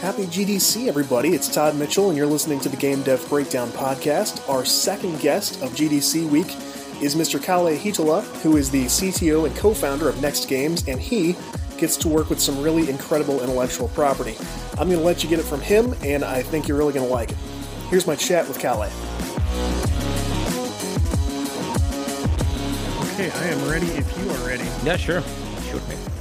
Happy GDC, everybody. It's Todd Mitchell, and you're listening to the Game Dev Breakdown podcast. Our second guest of GDC week is Mr. Kalle Hietala, who is the CTO and co founder of Next Games, and he gets to work with some really incredible intellectual property. I'm going to let you get it from him, and I think you're really going to like it. Here's my chat with Kalle. Okay, I am ready if you are ready. Yeah, sure. Shoot me.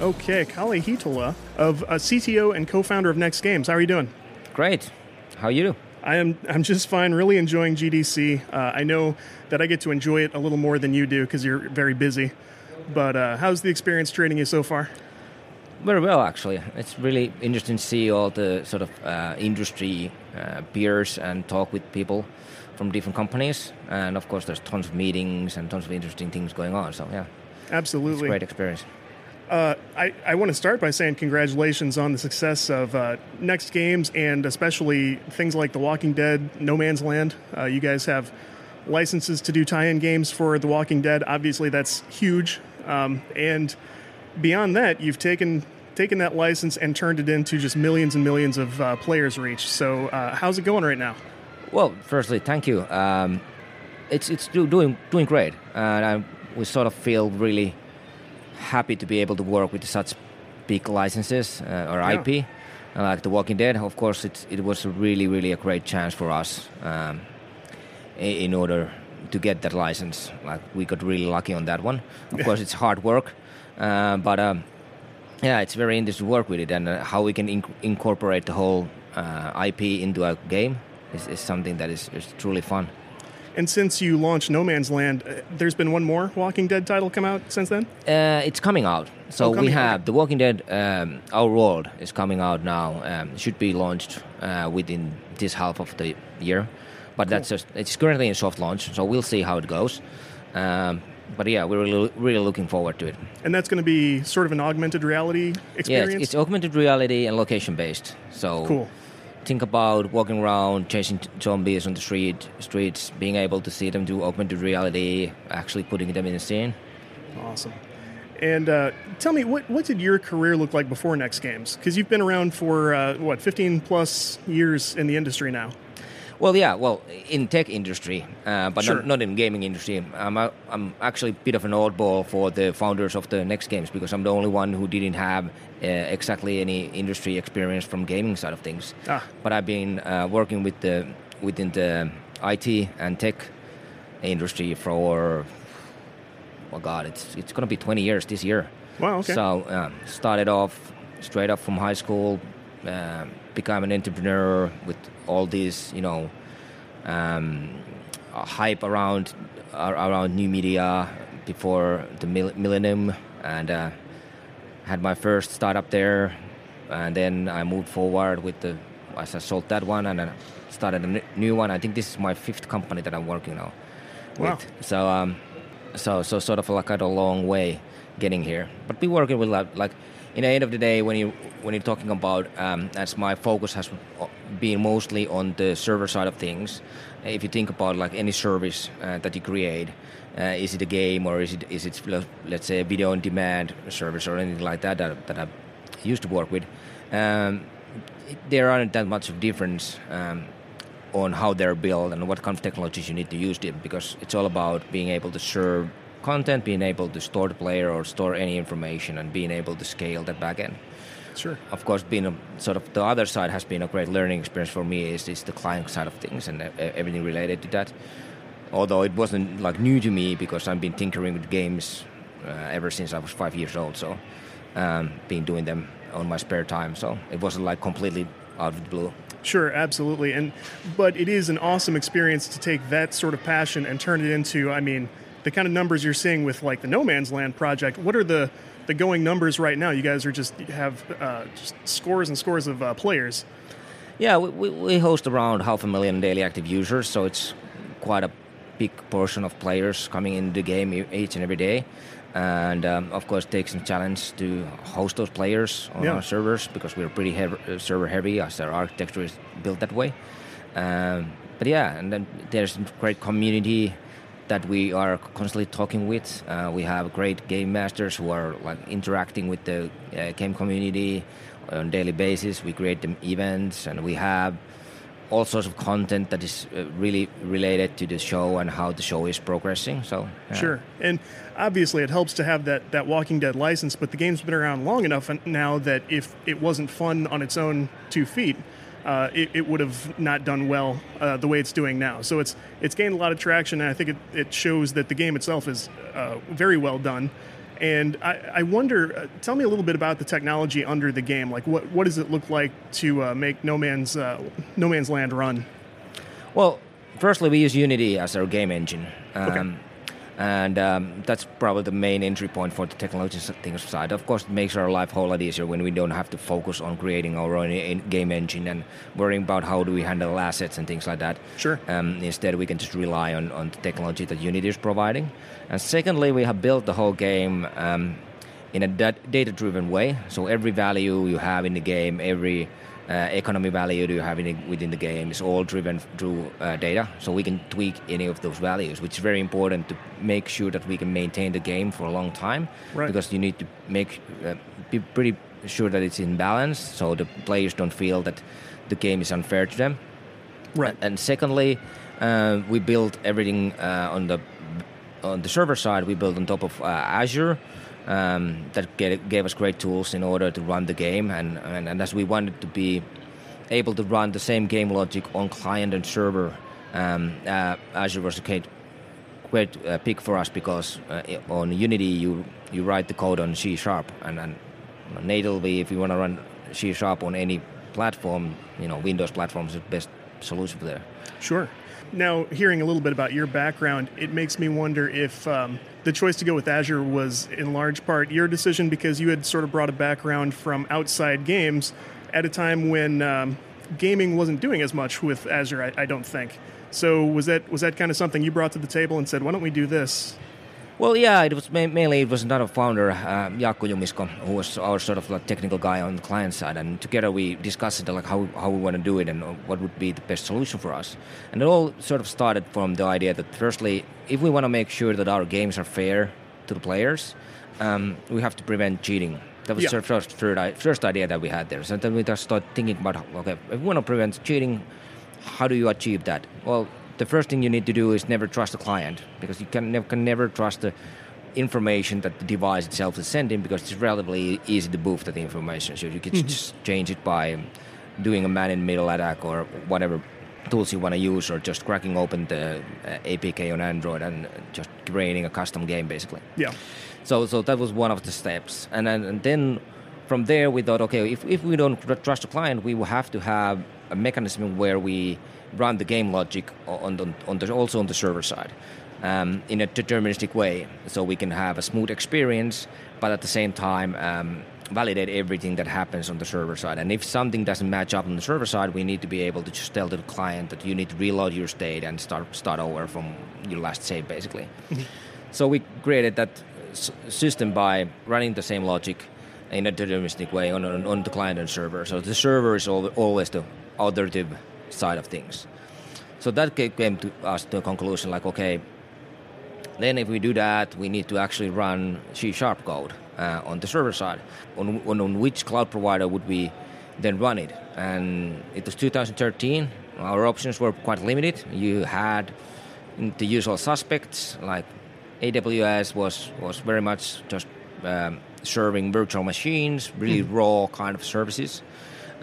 Okay, Kalle Hietala of uh, CTO and co-founder of Next Games. How are you doing? Great. How are you? I am. I'm just fine. Really enjoying GDC. Uh, I know that I get to enjoy it a little more than you do because you're very busy. But uh, how's the experience treating you so far? Very well, actually. It's really interesting to see all the sort of uh, industry uh, peers and talk with people from different companies. And of course, there's tons of meetings and tons of interesting things going on. So yeah, absolutely, it's a great experience. Uh, I, I want to start by saying congratulations on the success of uh, Next Games and especially things like The Walking Dead, No Man's Land. Uh, you guys have licenses to do tie in games for The Walking Dead. Obviously, that's huge. Um, and beyond that, you've taken taken that license and turned it into just millions and millions of uh, players reach. So, uh, how's it going right now? Well, firstly, thank you. Um, it's it's doing doing great, and I, we sort of feel really happy to be able to work with such big licenses uh, or yeah. IP. Like The Walking Dead, of course, it, it was really, really a great chance for us um, in order to get that license. Like we got really lucky on that one. Of course, it's hard work, uh, but um, yeah, it's very interesting to work with it and uh, how we can inc- incorporate the whole uh, IP into a game is, is something that is, is truly fun. And since you launched No Man's Land, uh, there's been one more Walking Dead title come out since then. Uh, it's coming out. So oh, coming we have out. The Walking Dead. Um, Our World is coming out now. Um, should be launched uh, within this half of the year, but cool. that's just it's currently in soft launch. So we'll see how it goes. Um, but yeah, we're really, really looking forward to it. And that's going to be sort of an augmented reality experience. Yeah, it's, it's augmented reality and location based. So cool think about walking around, chasing zombies on the street, streets, being able to see them do augmented reality, actually putting them in a scene. Awesome. And uh, tell me, what, what did your career look like before Next Games? Because you've been around for, uh, what, 15 plus years in the industry now. Well, yeah, well, in tech industry, uh, but sure. not, not, in gaming industry. I'm, a, I'm actually a bit of an oddball for the founders of the Next Games because I'm the only one who didn't have uh, exactly any industry experience from gaming side of things. Ah. But I've been uh, working with the within the IT and tech industry for oh god, it's it's gonna be 20 years this year. Wow. Okay. So um, started off straight up from high school. Um, become an entrepreneur with all these, you know, um, hype around around new media before the millennium, and uh, had my first startup there, and then I moved forward with the. I sold that one and I started a new one. I think this is my fifth company that I'm working now. Wow. With. So um, so so sort of like a long way getting here, but be working with like in the end of the day, when you when you're talking about, um, as my focus has been mostly on the server side of things. If you think about like any service uh, that you create, uh, is it a game or is it is it let's say a video on demand service or anything like that that, that I used to work with? Um, there aren't that much of difference um, on how they're built and what kind of technologies you need to use them because it's all about being able to serve content, being able to store the player or store any information, and being able to scale that backend. Sure. Of course, being a, sort of the other side has been a great learning experience for me. Is is the client side of things and everything related to that. Although it wasn't like new to me because I've been tinkering with games uh, ever since I was five years old. So, um, been doing them on my spare time. So it wasn't like completely out of the blue. Sure, absolutely. And but it is an awesome experience to take that sort of passion and turn it into. I mean the kind of numbers you're seeing with like the No Man's Land project, what are the the going numbers right now? You guys are just have uh, just scores and scores of uh, players. Yeah, we, we host around half a million daily active users, so it's quite a big portion of players coming into the game each and every day. And um, of course, it takes some challenge to host those players on yeah. our servers because we're pretty heavy, uh, server heavy as our architecture is built that way. Um, but yeah, and then there's a great community that we are constantly talking with. Uh, we have great game masters who are like interacting with the uh, game community on daily basis. We create them events, and we have all sorts of content that is uh, really related to the show and how the show is progressing. So yeah. sure, and obviously it helps to have that that Walking Dead license. But the game's been around long enough now that if it wasn't fun on its own two feet, uh, it, it, would have not done well uh, the way it's doing now. So it's it's gained a lot of traction, and I think it, it shows that the game itself is uh, very well done. And I, I wonder, uh, tell me a little bit about the technology under the game. Like, what, what does it look like to uh, make No Man's uh, No Man's Land run? Well, firstly, we use Unity as our game engine. Um, okay and um, that's probably the main entry point for the technology things side. Of course, it makes our life a whole lot easier when we don't have to focus on creating our own game engine and worrying about how do we handle assets and things like that. Sure. Um, instead, we can just rely on, on the technology that Unity is providing. And secondly, we have built the whole game um, in a data-driven way. So every value you have in the game, every economy value do you have in, within the game is all driven through uh, data. So we can tweak any of those values which is very important to make sure that we can maintain the game for a long time. Right. because you need to make uh, be pretty sure that it's in balance so the players don't feel that the game is unfair to them. Right. And secondly uh, we built everything uh, on the on the server side we built on top of uh, azure um, that gave us great tools in order to run the game. And, and, and, as we wanted to be able to run the same game logic on client and server, um, uh, Azure was a great, great uh, pick for us because uh, on Unity you you write the code on C sharp, and, and natively if you want to run C sharp on any platform, you know Windows platform is the best solution there. Sure. Now, hearing a little bit about your background, it makes me wonder if um, the choice to go with Azure was in large part your decision because you had sort of brought a background from outside games at a time when um, gaming wasn't doing as much with Azure. I, I, don't think. So was that was that kind of something you brought to the table and said, "Why don't we do this?" Well, yeah, it was mainly it was another founder, uh, Jaakko Jumisko, who was our sort of like technical guy on the client side, and together we discussed like how how we want to do it and what would be the best solution for us. And it all sort of started from the idea that firstly, if we want to make sure that our games are fair to the players, um, we have to prevent cheating. That was yeah. the first, third, first idea that we had there. So then we just started thinking about okay, if we want to prevent cheating, how do you achieve that? Well, the first thing you need to do is never trust the client because you can, never, can never trust the information that the device itself is sending because it's relatively easy to boof that information. So you can mm-hmm. just change it by doing a man-in-the-middle attack or whatever tools you want to use, or just cracking open the uh, APK on Android and just creating a custom game, basically. Yeah. So so that was one of the steps, and then and then from there we thought, okay, if if we don't trust the client, we will have to have a mechanism where we run the game logic on the, on the, also on the server side um, in a deterministic way, so we can have a smooth experience, but at the same time um, validate everything that happens on the server side. And if something doesn't match up on the server side, we need to be able to just tell the client that you need to reload your state and start start over from your last save, basically. Mm-hmm. So we created that s- system by running the same logic in a deterministic way on, on, on the client and server. So the server is always the authoritative side of things. So that came to us to a conclusion like, okay, then if we do that, we need to actually run C sharp code uh, on the server side. On, on, on which cloud provider would we then run it? And it was 2013. Our options were quite limited. You had the usual suspects like AWS was was very much just um, serving virtual machines, really mm. raw kind of services.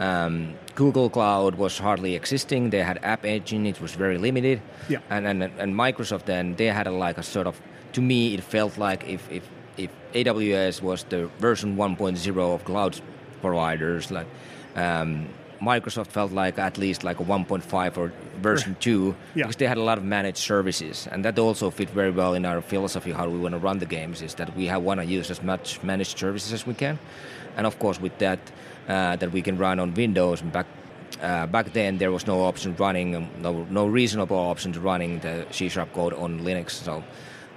Um, Google Cloud was hardly existing. They had App Engine; it was very limited. Yeah. And and, and Microsoft then they had a, like a sort of to me it felt like if if if AWS was the version 1.0 of cloud providers, like um, Microsoft felt like at least like a 1.5 or version 2 yeah. because they had a lot of managed services and that also fit very well in our philosophy how we want to run the games is that we have, want to use as much managed services as we can and of course with that uh, that we can run on Windows. Back uh, back then, there was no option running, um, no, no reasonable option to running the C sharp code on Linux. So.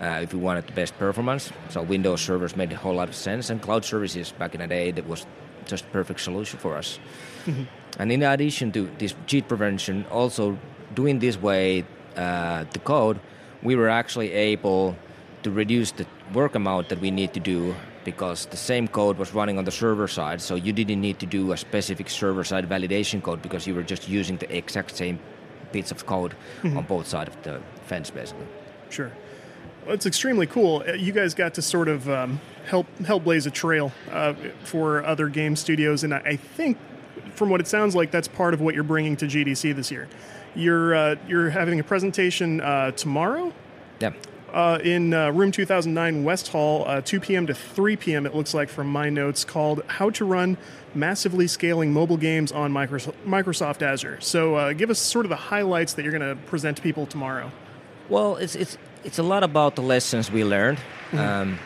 Uh, if we wanted the best performance, so Windows servers made a whole lot of sense, and cloud services back in the day that was just perfect solution for us. Mm-hmm. And in addition to this cheat prevention, also doing this way uh, the code, we were actually able to reduce the work amount that we need to do because the same code was running on the server side, so you didn't need to do a specific server side validation code because you were just using the exact same bits of code mm-hmm. on both sides of the fence, basically. Sure. Well, it's extremely cool. Uh, you guys got to sort of um, help help blaze a trail uh, for other game studios, and I, I, think, from what it sounds like, that's part of what you're bringing to GDC this year. You're uh, you're having a presentation uh, tomorrow. Yeah uh, in uh, room 2009 West Hall, uh, 2 p.m. to 3 p.m., it looks like from my notes, called How to Run Massively Scaling Mobile Games on Microsoft Azure. So uh, give us sort of the highlights that you're going to present to people tomorrow. Well, it's, it's, it's a lot about the lessons we learned. Mm-hmm. Um,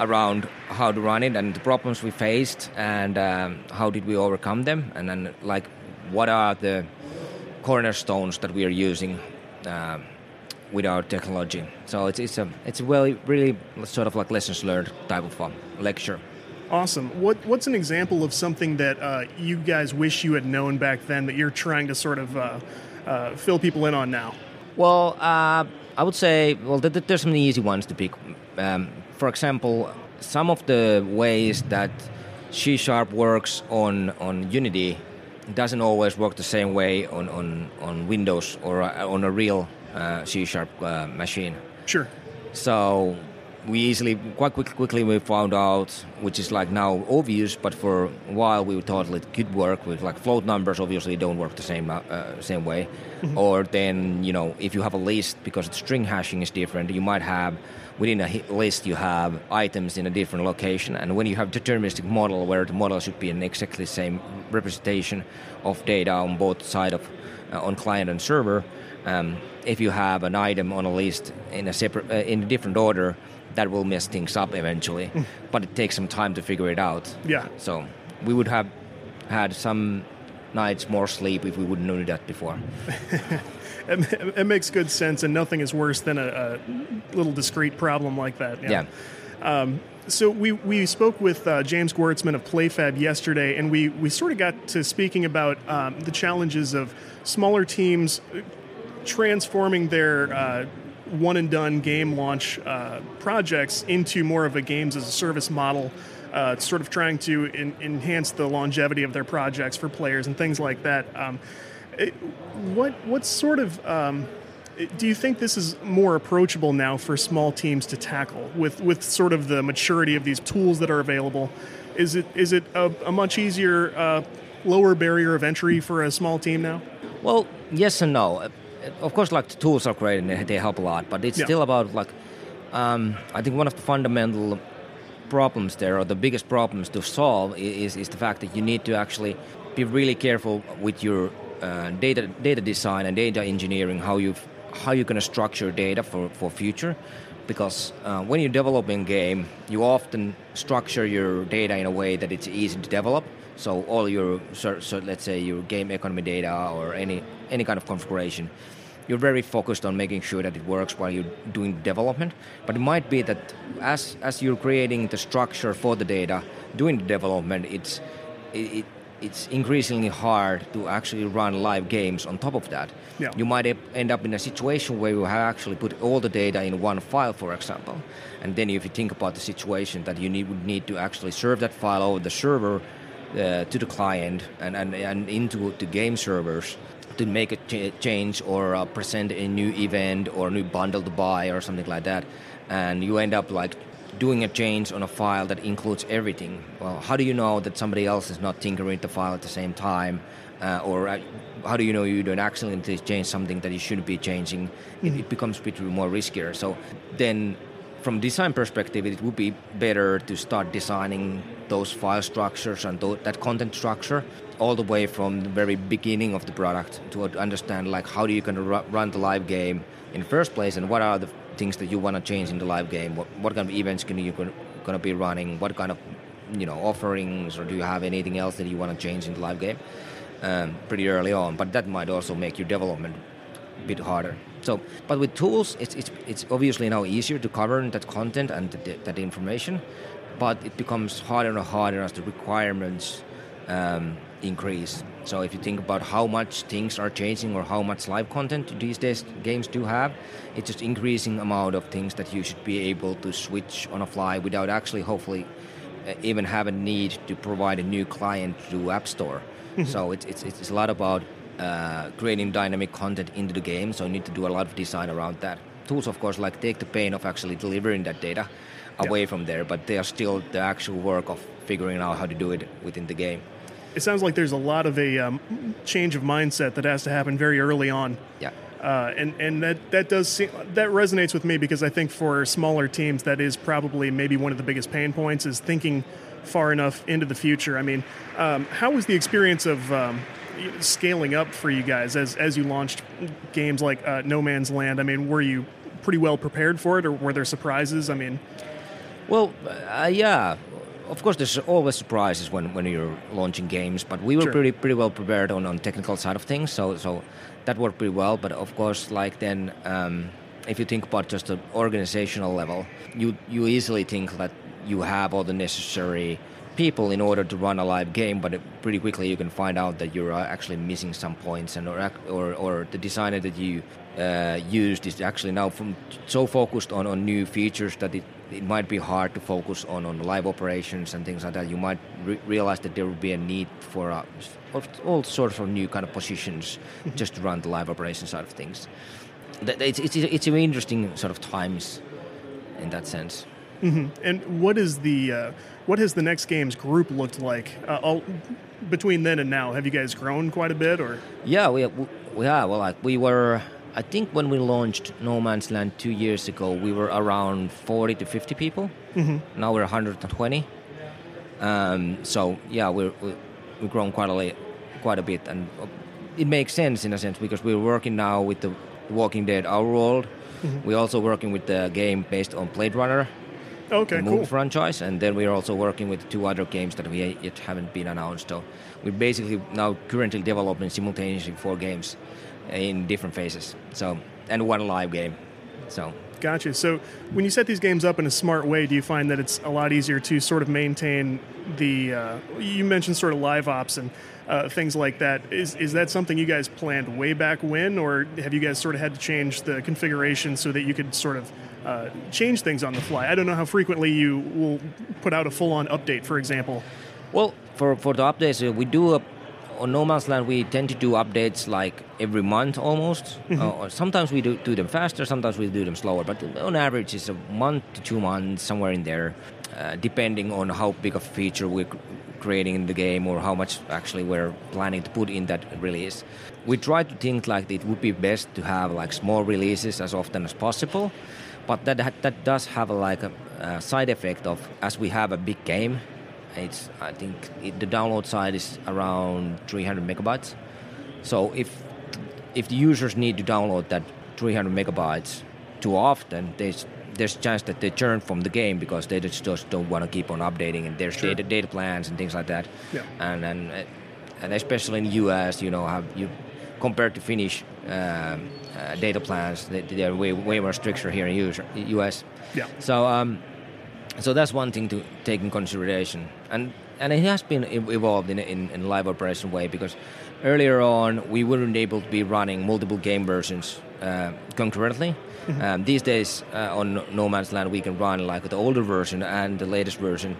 around how to run it and the problems we faced and um, how did we overcome them and then like what are the cornerstones that we are using uh, with our technology. So it's it's a it's a really really sort of like lessons learned type of um, lecture. Awesome. What what's an example of something that uh, you guys wish you had known back then that you're trying to sort of uh, uh, fill people in on now? Well, uh, I would say well th- th- there's some easy ones to pick. Um, for example, some of the ways that C Sharp works on on Unity doesn't always work the same way on, on, on Windows or uh, on a real uh, C sharp uh, machine. Sure. So we easily, quite quick, quickly, we found out, which is like now obvious, but for a while we thought it could work with like float numbers. Obviously, don't work the same uh, same way. Mm-hmm. Or then you know, if you have a list, because string hashing is different, you might have within a list you have items in a different location, and when you have deterministic model where the model should be an exactly same representation of data on both side of uh, on client and server um, if you have an item on a list in a separate uh, in a different order, that will mess things up eventually. Mm. but it takes some time to figure it out. Yeah. So we would have had some nights more sleep if we wouldn't known that before. it, it, makes good sense, and nothing is worse than a, a little discrete problem like that. Yeah. yeah. Um, so we, we spoke with uh, James Gwertzman of PlayFab yesterday, and we, we sort of got to speaking about um, the challenges of smaller teams transforming their uh, one and done game launch uh, projects into more of a games as a service model. Uh, sort of trying to in, enhance the longevity of their projects for players and things like that. Um, it, what what sort of um, do you think this is more approachable now for small teams to tackle with with sort of the maturity of these tools that are available? Is it is it a, a much easier, uh, lower barrier of entry for a small team now? Well, yes and no of course, like the tools are great and they help a lot, but it's yeah. still about like um, I think one of the fundamental problems there, or the biggest problems to solve, is is the fact that you need to actually be really careful with your uh, data data design and data engineering, how you how you're going to structure data for for future. Because uh, when you're developing game, you often structure your data in a way that it's easy to develop. So all your, so, so let's say your game economy data or any any kind of configuration, you're very focused on making sure that it works while you're doing development. But it might be that as as you're creating the structure for the data, doing the development, it's it, it's increasingly hard to actually run live games on top of that. Yeah. You might end up in a situation where you have actually put all the data in one file, for example. And then if you think about the situation that you need, would need to actually serve that file over the server uh, to the client and, and, and into the game servers, to make a ch- change or uh, present a new event or a new bundle to buy or something like that, and you end up like doing a change on a file that includes everything. Well, how do you know that somebody else is not tinkering the file at the same time? Uh, or uh, how do you know you don't accidentally change something that you shouldn't be changing? Mm-hmm. It, it, becomes a bit more riskier. So then, from design perspective, it would be better to start designing those file structures and th- that content structure all the way from the very beginning of the product to understand like how do you going to run the live game in the first place and what are the things that you want to change in the live game? What, what kind of events can you going to be running? What kind of you know offerings or do you have anything else that you want to change in the live game? Um, pretty early on but that might also make your development a bit harder. So but with tools it's, it's, it's obviously now easier to cover that content and that information but it becomes harder and harder as the requirements um, increase. So if you think about how much things are changing or how much live content these days games do have, it's just increasing amount of things that you should be able to switch on a fly without actually hopefully uh, even have a need to provide a new client to App Store. so it's, it's, it's a lot about uh, creating dynamic content into the game. So you need to do a lot of design around that. Tools, of course, like take the pain of actually delivering that data away Yeah. from there, but they are still the actual work of figuring out how to do it within the game. It sounds like there's a lot of a um, change of mindset that has to happen very early on. Yeah. Uh, and and that that does seem, that resonates with me because I think for smaller teams that is probably maybe one of the biggest pain points is thinking far enough into the future. I mean, um, how was the experience of um, scaling up for you guys as as you launched games like uh, No Man's Land? I mean, were you pretty well prepared for it, or were there surprises? I mean, Well, uh, yeah. Of course, there's always surprises when, when you're launching games, but we were Sure. pretty pretty well prepared on on technical side of things, so so that worked pretty well. But of course, like then, um, if you think about just the organizational level, you you easily think that you have all the necessary people in order to run a live game, but pretty quickly you can find out that you're uh, actually missing some points, and or or, or the designer that you uh, used is actually now from so focused on, on new features that it, it might be hard to focus on, on live operations and things like that. You might re- realize that there would be a need for uh, all sorts of new kind of positions just to run the live operation side of things. It's, it's, it's an interesting sort of times in that sense. and what is the uh, what has the next games group looked like uh, all, between then and now? Have you guys grown quite a bit, or Yeah, we, we yeah, well, like we were. I think when we launched No Man's Land two years ago, we were around 40 to 50 people. Mm-hmm. Now we're 120. Um, so yeah, we're, we- we've grown quite a li- quite a bit, and uh, it makes sense in a sense because we're working now with the Walking Dead Our World. We're also working with the game based on Blade Runner, okay, the cool. Franchise, and then we're also working with two other games that we yet haven't been announced. So we're basically now currently developing simultaneously four games in different phases. So and one live game. So Gotcha. So when you set these games up in a smart way, do you find that it's a lot easier to sort of maintain the? Uh, you mentioned sort of live ops and uh, things like that. Is is that something you guys planned way back when, or have you guys sort of had to change the configuration so that you could sort of uh, change things on the fly? I don't know how frequently you will put out a full-on update, for example. Well, for for the updates, uh, we do a, on No Man's Land. We tend to do updates like every month almost. Uh, or sometimes we do, do them faster, sometimes we do them slower. But on average, it's a month to two months, somewhere in there, uh, depending on how big of a feature we're creating in the game or how much actually we're planning to put in that release. We try to think like it would be best to have like small releases as often as possible. But that that does have a, like a, a side effect of as we have a big game, it's I think it, the download side is around 300 megabytes. So if if the users need to download that 300 megabytes too often, there's there's a chance that they churn from the game because they just, just don't want to keep on updating and there's Sure. data data plans and things like that. Yeah. And and and especially in the US, you know, have you compared to Finnish um, uh, data plans, they, they're way way more stricter here in US. US. Yeah. So um, so that's one thing to take in consideration, and and it has been evolved in in, in live operation way because earlier on we weren't able to be running multiple game versions uh, concurrently. Um, these days uh, on No Man's Land we can run like the older version and the latest version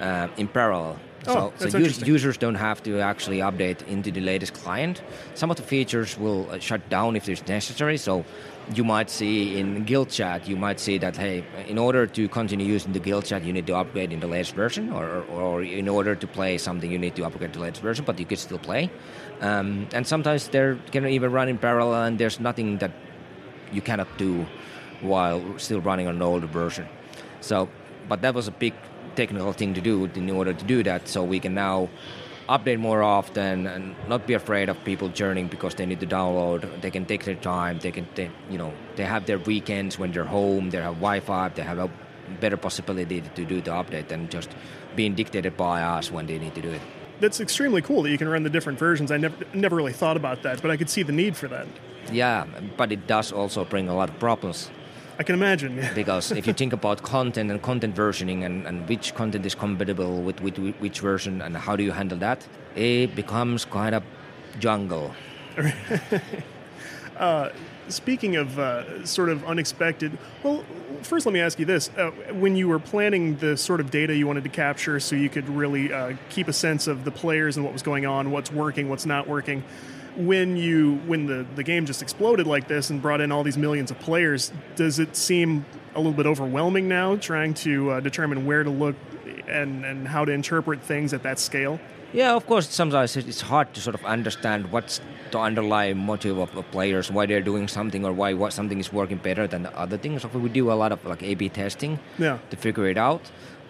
uh, in parallel. Oh, so, so us- users don't have to actually update into the latest client. Some of the features will uh, shut down if it's necessary. So you might see in Guild Chat, you might see that hey, in order to continue using the Guild Chat, you need to upgrade in the latest version, or, or, in order to play something, you need to upgrade to the latest version, but you could still play. Um, and sometimes they're can even run in parallel, and there's nothing that you cannot do while still running on an older version. So, but that was a big technical thing to do in order to do that. So we can now update more often and not be afraid of people churning because they need to download. They can take their time. They can, they, you know, they have their weekends when they're home. They have Wi-Fi. They have a better possibility to do the update than just being dictated by us when they need to do it. That's extremely cool that you can run the different versions. I never never really thought about that, but I could see the need for that. Yeah, but it does also bring a lot of problems. I can imagine. Yeah. because if you think about content and content versioning and, and which content is compatible with, with, with which version and how do you handle that, it becomes quite a jungle. uh, speaking of uh, sort of unexpected, well, first let me ask you this: uh, when you were planning the sort of data you wanted to capture, so you could really uh, keep a sense of the players and what was going on, what's working, what's not working. When you when the, the game just exploded like this and brought in all these millions of players, does it seem a little bit overwhelming now, trying to uh, determine where to look and and how to interpret things at that scale? Yeah, of course. Sometimes it's hard to sort of understand what's the underlying motive of, of players, why they're doing something, or why what something is working better than the other things. So we do a lot of like A/B testing yeah. to figure it out.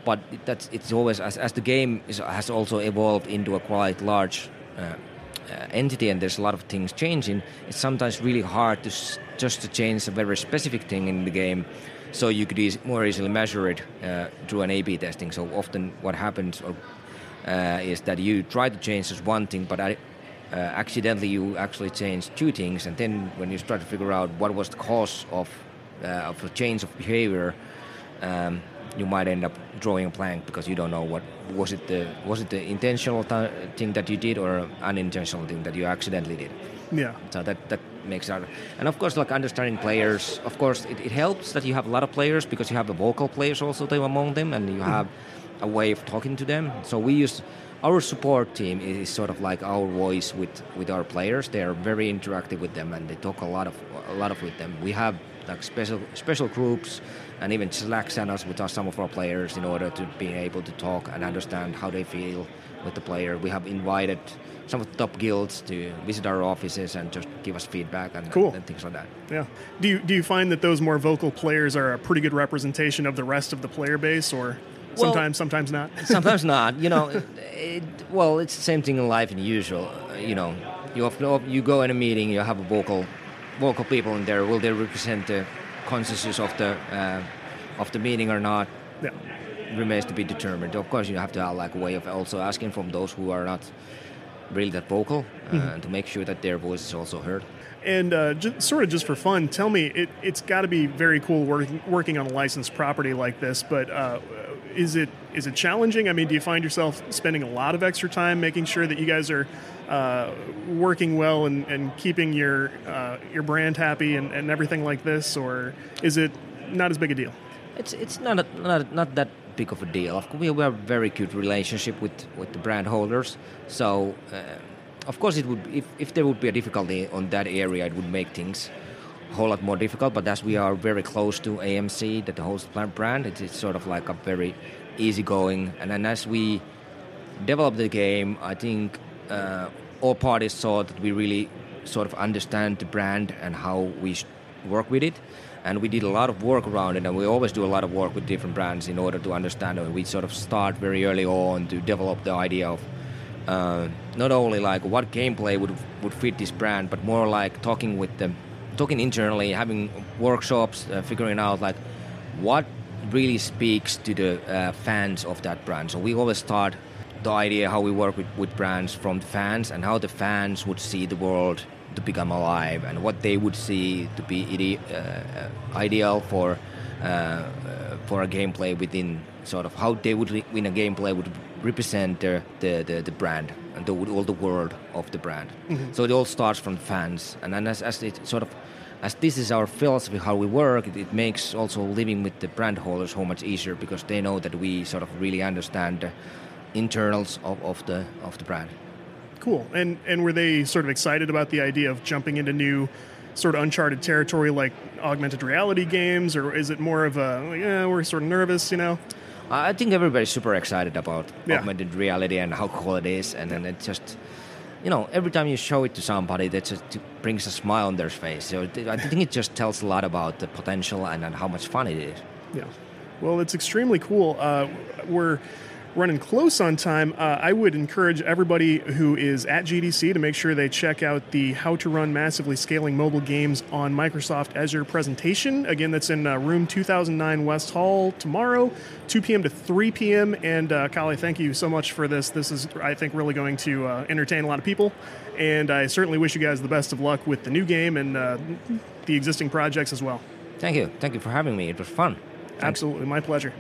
But that's it's always as, as the game is, has also evolved into a quite large uh, entity, and there's a lot of things changing. It's sometimes really hard to just to change a very specific thing in the game so you could more easily measure it uh, through an A/B testing. So often, what happens or, uh, is that you try to change just one thing, but I, uh, accidentally you actually change two things, and then when you start to figure out what was the cause of uh, of a change of behavior, um, you might end up drawing a blank because you don't know what was it the was it the intentional th- thing that you did or unintentional thing that you accidentally did. Yeah. So that that makes it and of course like understanding players of course it, it helps that you have a lot of players because you have the vocal players also among them and you mm-hmm. have a way of talking to them so we use our support team is sort of like our voice with with our players they are very interactive with them and they talk a lot of a lot of with them we have like special special groups and even slack channels with some of our players in order to be able to talk and understand how they feel with the player we have invited some of the top guilds to visit our offices and just give us feedback and, Cool. and things like that. Yeah. Do you do you find that those more vocal players are a pretty good representation of the rest of the player base, or Well- sometimes sometimes not? Sometimes not. You know, it, well, it's the same thing in life in usual. You know, you often, you go in a meeting, you have a vocal vocal people in there. Will they represent the consensus of the uh, of the meeting or not? yeah. remains to be determined. Of course, you have to have like a way of also asking from those who are not really that vocal uh, to make sure that their voice is also heard. And uh, just, sort of just for fun, tell me, it, it's got to be very cool work, working on a licensed property like this. But uh, is it is it challenging? I mean, do you find yourself spending a lot of extra time making sure that you guys are uh, working well and, and keeping your uh, your brand happy and, and everything like this, or is it not as big a deal? It's it's not a, not not that big of a deal. We have a very good relationship with with the brand holders. So, uh, of course, it would if if there would be a difficulty on that area, it would make things a whole lot more difficult. But as we are very close to AMC, that the host brand, it's, it's sort of like a very easygoing. And then as we develop the game, I think uh, all parties saw that we really sort of understand the brand and how we work with it. And we did a lot of work around it, and we always do a lot of work with different brands in order to understand it. We sort of start very early on to develop the idea of uh, not only like what gameplay would would fit this brand, but more like talking with them, talking internally, having workshops, uh, figuring out like what really speaks to the uh, fans of that brand. So we always start the idea how we work with, with brands from the fans and how the fans would see the world to become alive and what they would see to be ide- uh, uh, ideal for for a gameplay within sort of how they would win a gameplay would represent the, the, the, the brand and the, all the world of the brand. Mm-hmm. So it all starts from fans and then as, as it sort of as this is our philosophy how we work it, it makes also living with the brand holders so much easier because they know that we sort of really understand the internals of, of the of the brand Cool. And and were they sort of excited about the idea of jumping into new sort of uncharted territory like augmented reality games, or is it more of a like, yeah, we're sort of nervous, you know? I think everybody's super excited about Yeah. augmented reality and how cool it is, and then it just, you know, every time you show it to somebody, that just brings a smile on their face. So I think it just tells a lot about the potential and, and how much fun it is. Yeah. Well, it's extremely cool. Uh, we're running close on time. Uh, I would encourage everybody who is at GDC to make sure they check out the How to Run Massively Scaling Mobile Games on Microsoft Azure presentation. Again, that's in uh, room 2009 West Hall tomorrow, 2 p.m. to 3 p.m. And uh, Kalle, thank you so much for this. This is, I think, really going to uh, entertain a lot of people. And I certainly wish you guys the best of luck with the new game and uh, the existing projects as well. Thank you. Thank you for having me. It was fun. Thanks. Absolutely, my pleasure.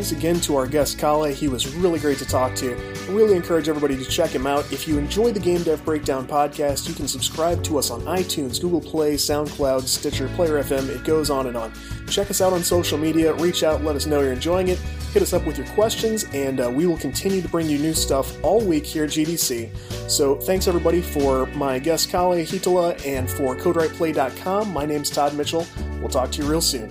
Thanks again to our guest Kalle. He was really great to talk to. I really encourage everybody to check him out. If you enjoy the Game Dev Breakdown podcast, you can subscribe to us on iTunes, Google Play, SoundCloud, Stitcher, Player FM. It goes on and on. Check us out on social media. Reach out, let us know you're enjoying it. Hit us up with your questions, and uh, we will continue to bring you new stuff all week here at GDC. So thanks everybody for my guest Kalle Hietala and for CodeWritePlay.com. My name's Todd Mitchell. We'll talk to you real soon.